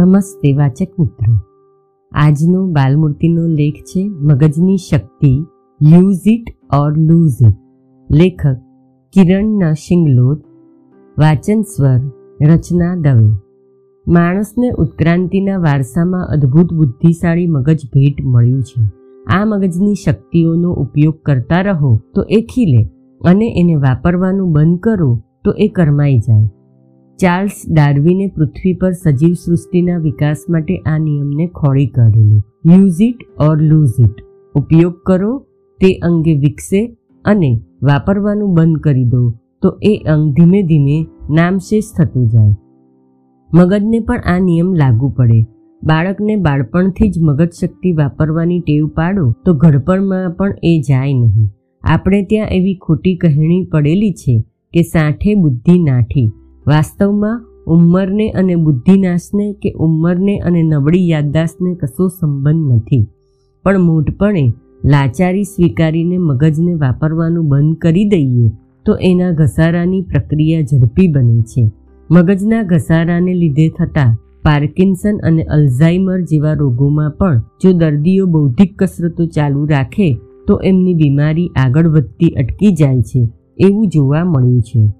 નમસ્તે વાચક મિત્રો. આજનો બાલમૂર્તિનો લેખ છે મગજની શક્તિ use it or lose it લેખક કિરણ નરસિંગલોદ વાચન સ્વર રચના દવે. માણસને ઉત્ક્રાંતિના વારસામાં અદ્ભુત બુદ્ધિશાળી મગજ ભેટ મળ્યું છે. આ મગજની શક્તિઓનો ઉપયોગ કરતા રહો તો એ ખીલે અને એને વાપરવાનું બંધ કરો તો એ કરમાઈ જાય. ચાર્લ્સ ડાર્વિને પૃથ્વી પર સજીવ સૃષ્ટિના વિકાસ માટે આ નિયમને ખોળી કાઢેલો. Use it or lose it ઉપયોગ કરો, તે અંગે વિકસે અને વાપરવાનું બંધ કરી દો, તો એ અંગ ધીમે ધીમે નામશેષ થતું જાય. મગજને પણ આ નિયમ લાગુ પડે. બાળકને બાળપણથી જ મગજ શક્તિ વાપરવાની ટેવ પાડો, તો ઘડપણમાં પણ એ જાય નહીં. આપણે ત્યાં એવી ખોટી કહેણી પડેલી છે કે સાંઠે બુદ્ધિ નાઠી. વાસ્તવમાં ઉંમરને અને બુદ્ધિનાશને કે ઉંમરને અને નબળી યાદદાસ્તને કશો સંબંધ નથી. પણ મૂઢપણે લાચારી સ્વીકારીને મગજને વાપરવાનું બંધ કરી દઈએ તો એના ઘસારાની પ્રક્રિયા ઝડપી બને છે. મગજના ઘસારાને લીધે થતા પાર્કિન્સન અને અલ્ઝાઇમર જેવા રોગોમાં પણ જો દર્દીઓ બૌદ્ધિક કસરતો ચાલુ રાખે તો એમની બીમારી આગળ વધતી અટકી જાય છે એવું જોવા મળ્યું છે.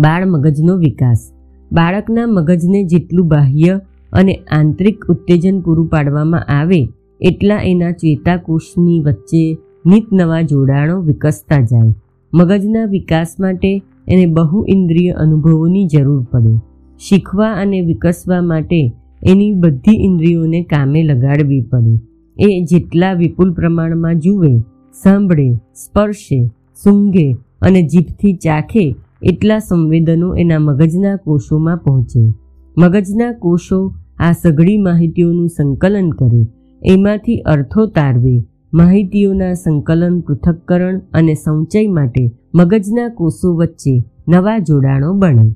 બાળ મગજનો વિકાસ. બાળકના મગજને જેટલું બાહ્ય અને આંતરિક ઉત્તેજન પૂરું પાડવામાં આવે, એટલા એના ચેતાકોષની વચ્ચે નિત નવા જોડાણો વિકસતા જાય. મગજના વિકાસ માટે એને બહુ ઇન્દ્રિય અનુભવોની જરૂર પડે. શીખવા અને વિકસવા માટે એની બધી ઇન્દ્રિયોને કામે લગાડવી પડે. એ જેટલા વિપુલ પ્રમાણમાં જુએ, સાંભળે, સ્પર્શે, સૂંઘે અને જીભથી ચાખે એટલા સંવેદનો એના મગજના કોષોમાં પહોંચે. મગજના કોષો આ સઘળી માહિતીઓનું સંકલન કરે. એમાંથી અર્થો તારવે. માહિતીઓના સંકલન પૃથક્કરણ અને સંચય માટે મગજના કોષો વચ્ચે નવા જોડાણો બને.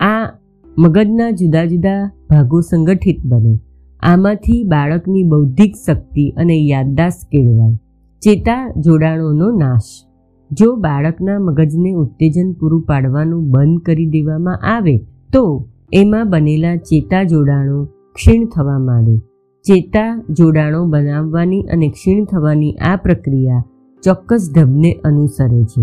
આ મગજના જુદા જુદા ભાગો સંગઠિત બને. આમાંથી બાળકની બૌદ્ધિક શક્તિ અને યાદદાસ્ત કેળવાય. ચેતા જોડાણોનો નાશ. જો બાળકના મગજને ઉત્તેજન પૂરું પાડવાનું બંધ કરી દેવામાં આવે, તો એમાં બનેલા ચેતા જોડાણો ક્ષીણ થવા માંડે. ચેતા જોડાણો બનાવવાની અને ક્ષીણ થવાની આ પ્રક્રિયા ચોક્કસ ઢબને અનુસરે છે.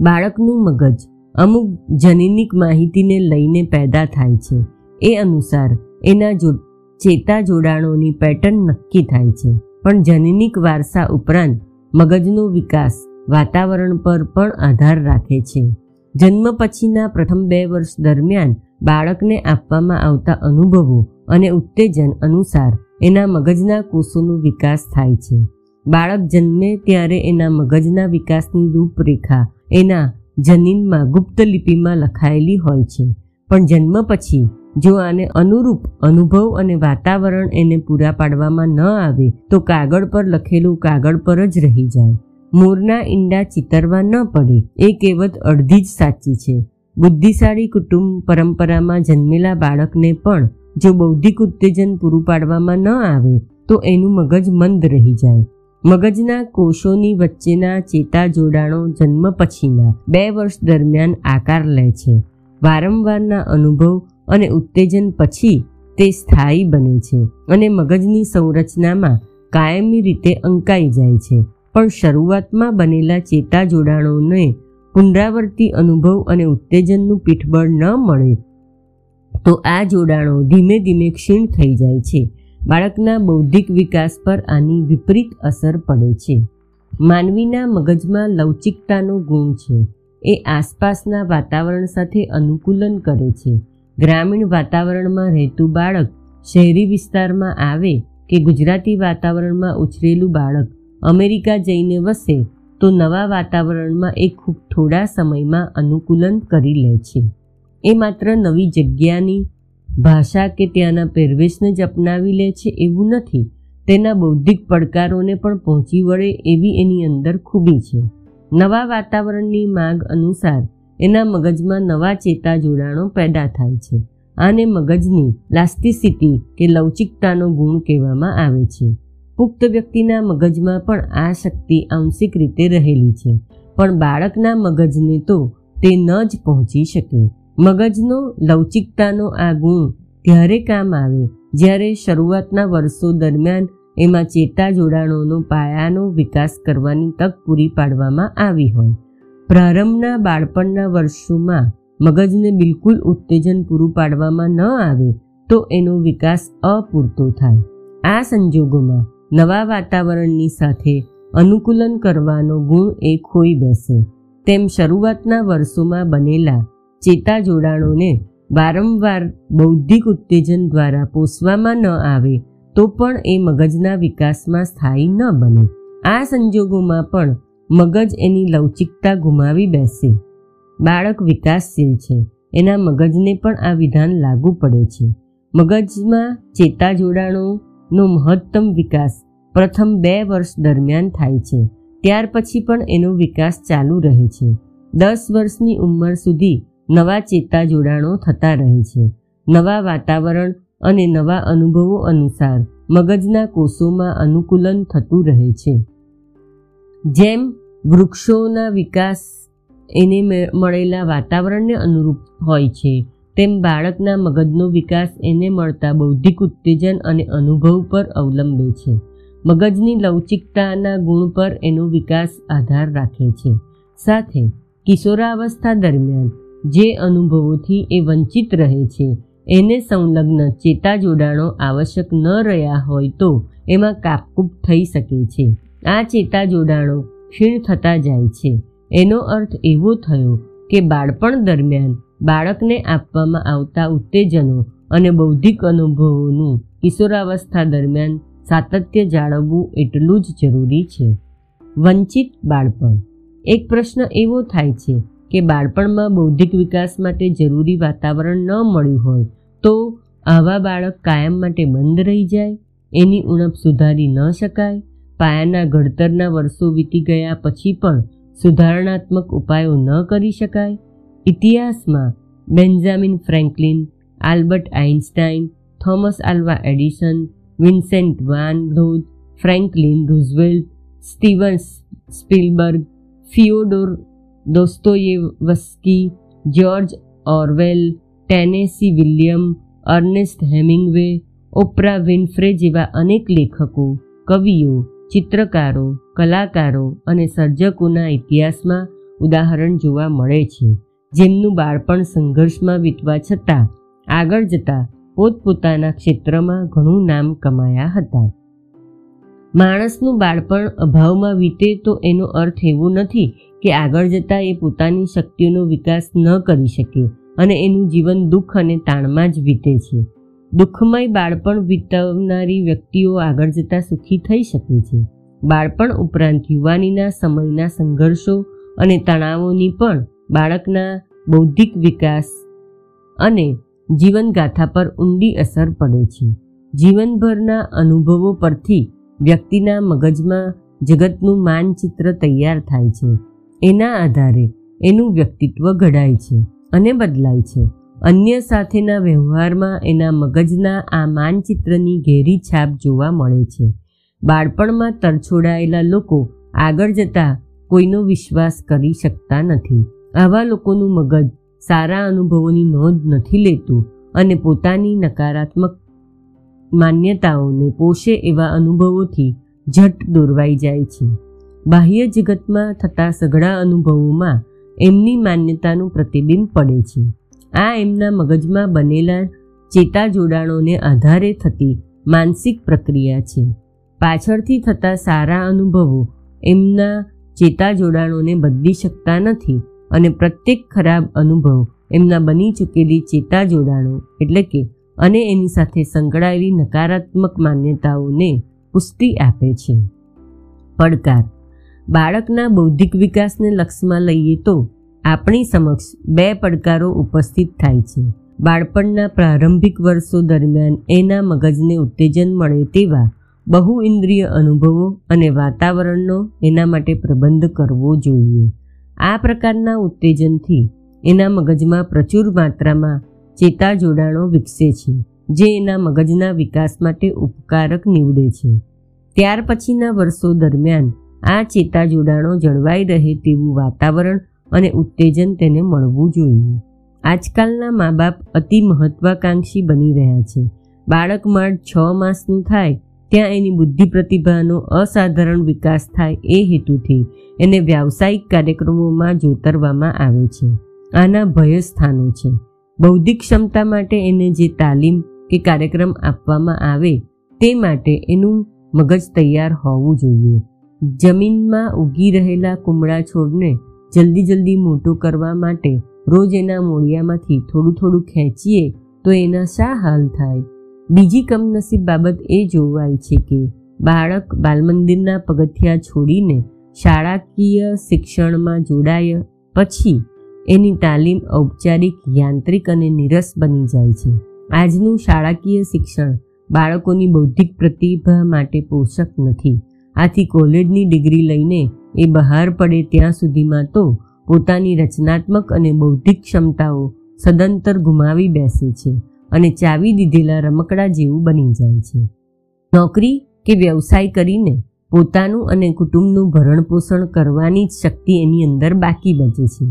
બાળકનું મગજ અમુક જનીનિક માહિતીને લઈને પેદા થાય છે. એ અનુસાર એના જો ચેતા જોડાણોની પેટર્ન નક્કી થાય છે. પણ જનીનિક વારસા ઉપરાંત મગજનો વિકાસ વાતાવરણ પર પણ આધાર રાખે છે. જન્મ પછીના પ્રથમ બે વર્ષ દરમિયાન બાળકને આપવામાં આવતા અનુભવો અને ઉત્તેજન અનુસાર એના મગજના કોષોનો વિકાસ થાય છે. બાળક જન્મે ત્યારે એના મગજના વિકાસની રૂપરેખા એના જનીનમાં ગુપ્ત લિપિમાં લખાયેલી હોય છે. પણ જન્મ પછી જો આને અનુરૂપ અનુભવ અને વાતાવરણ એને પૂરા પાડવામાં ન આવે તો કાગળ પર લખેલું કાગળ પર જ રહી જાય. મોરના ઈંડા ચિતરવા ન પડે. એ કહેવત અડધી જ સાચી છે. બુદ્ધિશાળી કુટુંબ પરંપરામાં જન્મેલા બાળકને પણ જો બૌદ્ધિક ઉત્તેજન પૂરું પાડવામાં ન આવે, તો એનું મગજ મંદ રહી જાય. મગજના કોષોની વચ્ચેના ચેતા જોડાણો જન્મ પછીના બે વર્ષ દરમિયાન આકાર લે છે. વારંવારના અનુભવ અને ઉત્તેજન પછી તે સ્થાયી બને છે અને મગજની સંરચનામાં કાયમી રીતે અંકાઈ જાય છે. પણ શરૂઆતમાં બનેલા ચેતા જોડાણોને પુનરાવર્તી અનુભવ અને ઉત્તેજનનું પીઠબળ ન મળે, તો આ જોડાણો ધીમે ધીમે ક્ષીણ થઈ જાય છે. બાળકના બૌદ્ધિક વિકાસ પર આની વિપરીત અસર પડે છે. માનવીના મગજમાં લવચિકતાનો ગુણ છે. એ આસપાસના વાતાવરણ સાથે અનુકૂલન કરે છે. ગ્રામીણ વાતાવરણમાં રહેતું બાળક શહેરી વિસ્તારમાં આવે કે ગુજરાતી વાતાવરણમાં ઉછરેલું બાળક અમેરિકા જઈને વસે, તો નવા વાતાવરણમાં એ ખૂબ થોડા સમયમાં અનુકૂલન કરી લે છે. એ માત્ર નવી જગ્યાની ભાષા કે ત્યાંના પહેરવેશને જ અપનાવી લે છે એવું નથી. તેના બૌદ્ધિક પડકારોને પણ પહોંચી વળે એવી એની અંદર ખૂબી છે. નવા વાતાવરણની માગ અનુસાર એના મગજમાં નવા ચેતા જોડાણો પેદા થાય છે. આને મગજની પ્લાસ્ટિસિટી કે લવચિકતાનો ગુણ કહેવામાં આવે છે. પુખ્ત વ્યક્તિના મગજમાં પણ આ શક્તિ આંશિક રીતે રહેલી છે. પણ બાળકના મગજને તો તે ન જ પહોંચી શકે. મગજનો, લવચિકતાનો આ ગુણ ત્યારે કામ આવે? જ્યારે શરૂઆતના વર્ષો દરમિયાન એમાં ચેતા જોડાણોનો પાયાનો વિકાસ કરવાની તક પૂરી પાડવામાં આવી હોય. પ્રારંભના બાળપણના વર્ષોમાં મગજને બિલકુલ ઉત્તેજન પૂરું પાડવામાં ન આવે તો એનો વિકાસ અપૂરતો થાય. આ સંજોગોમાં નવા વાતાવરણની સાથે અનુકૂલન કરવાનો ગુણ એ ખોઈ બેસે. તેમ શરૂઆતના વર્ષોમાં બનેલા ચેતા જોડાણોને વારંવાર બૌદ્ધિક ઉત્તેજન દ્વારા પોષવામાં ન આવે તો પણ એ મગજના વિકાસમાં સ્થાયી ન બને. આ સંજોગોમાં પણ મગજ એની લવચિકતા ગુમાવી બેસે. બાળક વિકાસશીલ છે. એના મગજને પણ આ વિધાન લાગુ પડે છે. મગજમાં ચેતા જોડાણોનો મહત્તમ વિકાસ પ્રથમ બે વર્ષ દરમિયાન થાય છે. ત્યાર પછી પણ એનો વિકાસ ચાલુ રહે છે. દસ વર્ષની ઉંમર સુધી નવા ચેતા જોડાણો થતા રહે છે. નવા વાતાવરણ અને નવા અનુભવો અનુસાર મગજના કોષોમાં અનુકૂલન થતું રહે છે. જેમ વૃક્ષોના વિકાસ એને મળેલા વાતાવરણને અનુરૂપ હોય છે તેમ બાળકના મગજનો વિકાસ એને મળતા બૌદ્ધિક ઉત્તેજન અને અનુભવ પર અવલંબે છે. મગજની લવચિકતાના ગુણ પર એનો વિકાસ આધાર રાખે છે. સાથે, કિશોરાવસ્થા દરમિયાન જે અનુભવોથી એ વંચિત રહે છે, એને સંલગ્ન ચેતા જોડાણો આવશ્યક ન રહ્યા હોય તો એમાં કાપકૂપ થઈ શકે છે. આ ચેતા જોડાણો ક્ષીણ થતા જાય છે. એનો અર્થ એવો થયો કે બાળપણ દરમિયાન બાળકને આપવામાં આવતા ઉત્તેજનો અને બૌદ્ધિક અનુભવોનું કિશોરાવસ્થા દરમિયાન સાતત્ય જાળવવું એટલું જ જરૂરી છે. વંચિત બાળપણ. એક પ્રશ્ન એવો થાય છે કે બાળપણમાં બૌદ્ધિક વિકાસ માટે જરૂરી વાતાવરણ ન મળ્યું હોય તો આવા બાળક કાયમ માટે બંધ રહી જાય, એની ઉણપ સુધારી ન શકાય, પાયાના ઘડતરના વર્ષો વીતી ગયા પછી પણ સુધારણાત્મક ઉપાયો ન કરી શકાય ઇતિહાસમાં Benjamin Franklin, Albert Einstein, Thomas Alva Edison, Vincent van ગ્રોધ Franklin Roosevelt, Steven Spielberg, Fyodor Dostoevsky, George Orwell, Tennessee William, Ernest Hemingway, Oprah Winfrey જેવા અનેક લેખકો, કવિઓ, ચિત્રકારો, કલાકારો અને સર્જકોના ઇતિહાસમાં ઉદાહરણ જોવા મળે છે. જેમનું બાળપણ સંઘર્ષમાં વીતવા છતાં આગળ જતા પોતપોતાના ક્ષેત્રમાં ઘણું નામ કમાયા હતા. માણસનું બાળપણ અભાવમાં વીતે તો એનો અર્થ એવો નથી કે આગળ જતાં એ પોતાની શક્તિઓનો વિકાસ ન કરી શકે અને એનું જીવન દુઃખ અને તાણમાં જ વીતે છે. દુઃખમય બાળપણ વિતાવનારી વ્યક્તિઓ આગળ જતાં સુખી થઈ શકે છે. બાળપણ ઉપરાંત યુવાનીના સમયના સંઘર્ષો અને તણાવોની પણ બાળકના બૌદ્ધિક વિકાસ અને જીવનગાથા પર ઊંડી અસર પડે છે. જીવનભરના અનુભવો પરથી વ્યક્તિના મગજમાં જગતનું માનચિત્ર તૈયાર થાય છે. એના આધારે એનું વ્યક્તિત્વ ઘડાય છે અને બદલાય છે. અન્ય સાથેના વ્યવહારમાં એના મગજના આ માનચિત્રની ઘેરી છાપ જોવા મળે છે. બાળપણમાં તરછોડાયેલા લોકો આગળ જતા કોઈનો વિશ્વાસ કરી શકતા નથી. આવા લોકોનું મગજ સારા અનુભવોની નોંધ નથી લેતું અને પોતાની નકારાત્મક માન્યતાઓને પોષે એવા અનુભવોથી ઝટ દોરવાઈ જાય છે. બાહ્ય જગતમાં થતા સઘળા અનુભવોમાં એમની માન્યતાનું પ્રતિબિંબ પડે છે. આ એમના મગજમાં બનેલા ચેતા જોડાણોને આધારે થતી માનસિક પ્રક્રિયા છે. પાછળથી થતા સારા અનુભવો એમના ચેતા જોડાણોને બદલી શકતા નથી. અને પ્રત્યેક ખરાબ અનુભવ એમના બની ચૂકેલી ચેતા જોડાણો એટલે કે અને એની સાથે સંકળાયેલી નકારાત્મક માન્યતાઓને પુષ્ટિ આપે છે. પડકાર. બાળકના બૌદ્ધિક વિકાસને લક્ષમાં લઈએ તો આપણી સમક્ષ બે પડકારો ઉપસ્થિત થાય છે. બાળપણના પ્રારંભિક વર્ષો દરમિયાન એના મગજને ઉત્તેજન મળે તેવા બહુ ઇન્દ્રિય અનુભવો અને વાતાવરણનો એના માટે પ્રબંધ કરવો જોઈએ. આ પ્રકારના ઉત્તેજનથી એના મગજમાં પ્રચુર માત્રામાં ચેતા જોડાણો વિકસે છે, જે એના મગજના વિકાસ માટે ઉપકારક નીવડે છે. ત્યાર પછીના વર્ષો દરમિયાન આ ચેતા જોડાણો જળવાઈ રહે તેવું વાતાવરણ અને ઉત્તેજન તેને મળવું જોઈએ. આજકાલના મા બાપ અતિ મહત્વાકાંક્ષી બની રહ્યા છે. બાળક માંડ છ માસનું થાય ત્યાં એની બુદ્ધિ પ્રતિભાનો અસાધારણ વિકાસ થાય એ હેતુથી એને વ્યાવસાયિક કાર્યક્રમોમાં જોતરવામાં આવે છે. આના ભય સ્થાનો છે. બૌદ્ધિક ક્ષમતા માટે એને જે તાલીમ કે કાર્યક્રમ આપવામાં આવે તે માટે એનું મગજ તૈયાર હોવું જોઈએ. જમીનમાં ઉગી રહેલા કુમળા છોડને જલ્દી જલ્દી મોટો કરવા માટે રોજ એના મૂળિયામાંથી થોડું થોડું ખેંચીએ તો એના શા હાલ થાય? બીજી કમનસીબ બાબત એ જોવાય છે કે બાળક બાલમંદિરના પગથિયા છોડીને શાળાકીય શિક્ષણમાં જોડાય પછી એની તાલીમ ઔપચારિક, યાંત્રિક અને નિરસ બની જાય છે. આજનું શાળાકીય શિક્ષણ બાળકોની બૌદ્ધિક પ્રતિભા માટે પોષક નથી. આથી કોલેજની ડિગ્રી લઈને એ બહાર પડે ત્યાં સુધીમાં તો પોતાની રચનાત્મક અને બૌદ્ધિક ક્ષમતાઓ સદંતર ગુમાવી બેસે છે. અને ચાવી દીધેલા રમકડા જેવું બની જાય છે. નોકરી કે વ્યવસાય કરીને પોતાનું અને કુટુંબનું ભરણપોષણ કરવાની જ શક્તિ એની અંદર બાકી બચે છે.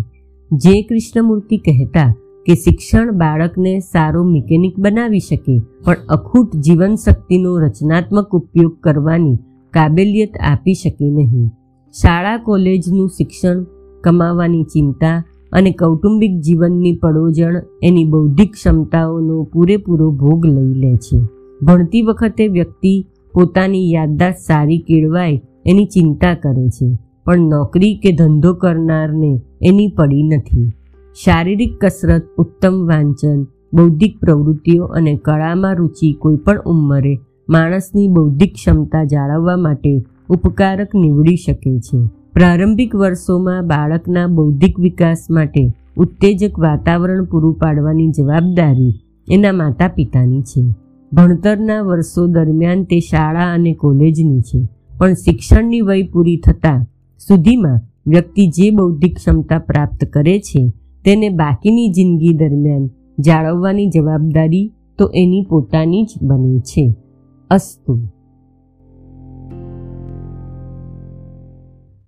જે કૃષ્ણમૂર્તિ કહેતા કે શિક્ષણ બાળકને સારો મિકેનિક બનાવી શકે, પણ અખૂટ જીવન શક્તિનો રચનાત્મક ઉપયોગ કરવાની કાબેલિયત આપી શકે નહીં. શાળા, કોલેજનું શિક્ષણ કમાવાની ચિંતા અને કૌટુંબિક જીવનની પડોજણ એની બૌદ્ધિક ક્ષમતાઓનો પૂરેપૂરો ભોગ લઈ લે છે. ભણતી વખતે વ્યક્તિ પોતાની યાદદાસ્ત સારી કેળવાય એની ચિંતા કરે છે, પણ નોકરી કે ધંધો કરનારને એની પડી નથી. શારીરિક કસરત, ઉત્તમ વાંચન, બૌદ્ધિક પ્રવૃત્તિઓ અને કળામાં રુચિ કોઈપણ ઉંમરે માણસની બૌદ્ધિક ક્ષમતા જાળવવા માટે ઉપકારક નીવડી શકે છે. પ્રારંભિક વર્ષોમાં બાળકના બૌદ્ધિક વિકાસ માટે ઉત્તેજક વાતાવરણ પૂરું પાડવાની જવાબદારી એના માતા પિતાની છે. ભણતરના વર્ષો દરમિયાન તે શાળા અને કોલેજની છે, પણ શિક્ષણની વય પૂરી થતાં સુધીમાં વ્યક્તિ જે બૌદ્ધિક ક્ષમતા પ્રાપ્ત કરે છે, તેને બાકીની જિંદગી દરમિયાન જાળવવાની જવાબદારી તો એની પોતાની જ બને છે. અસ્તુ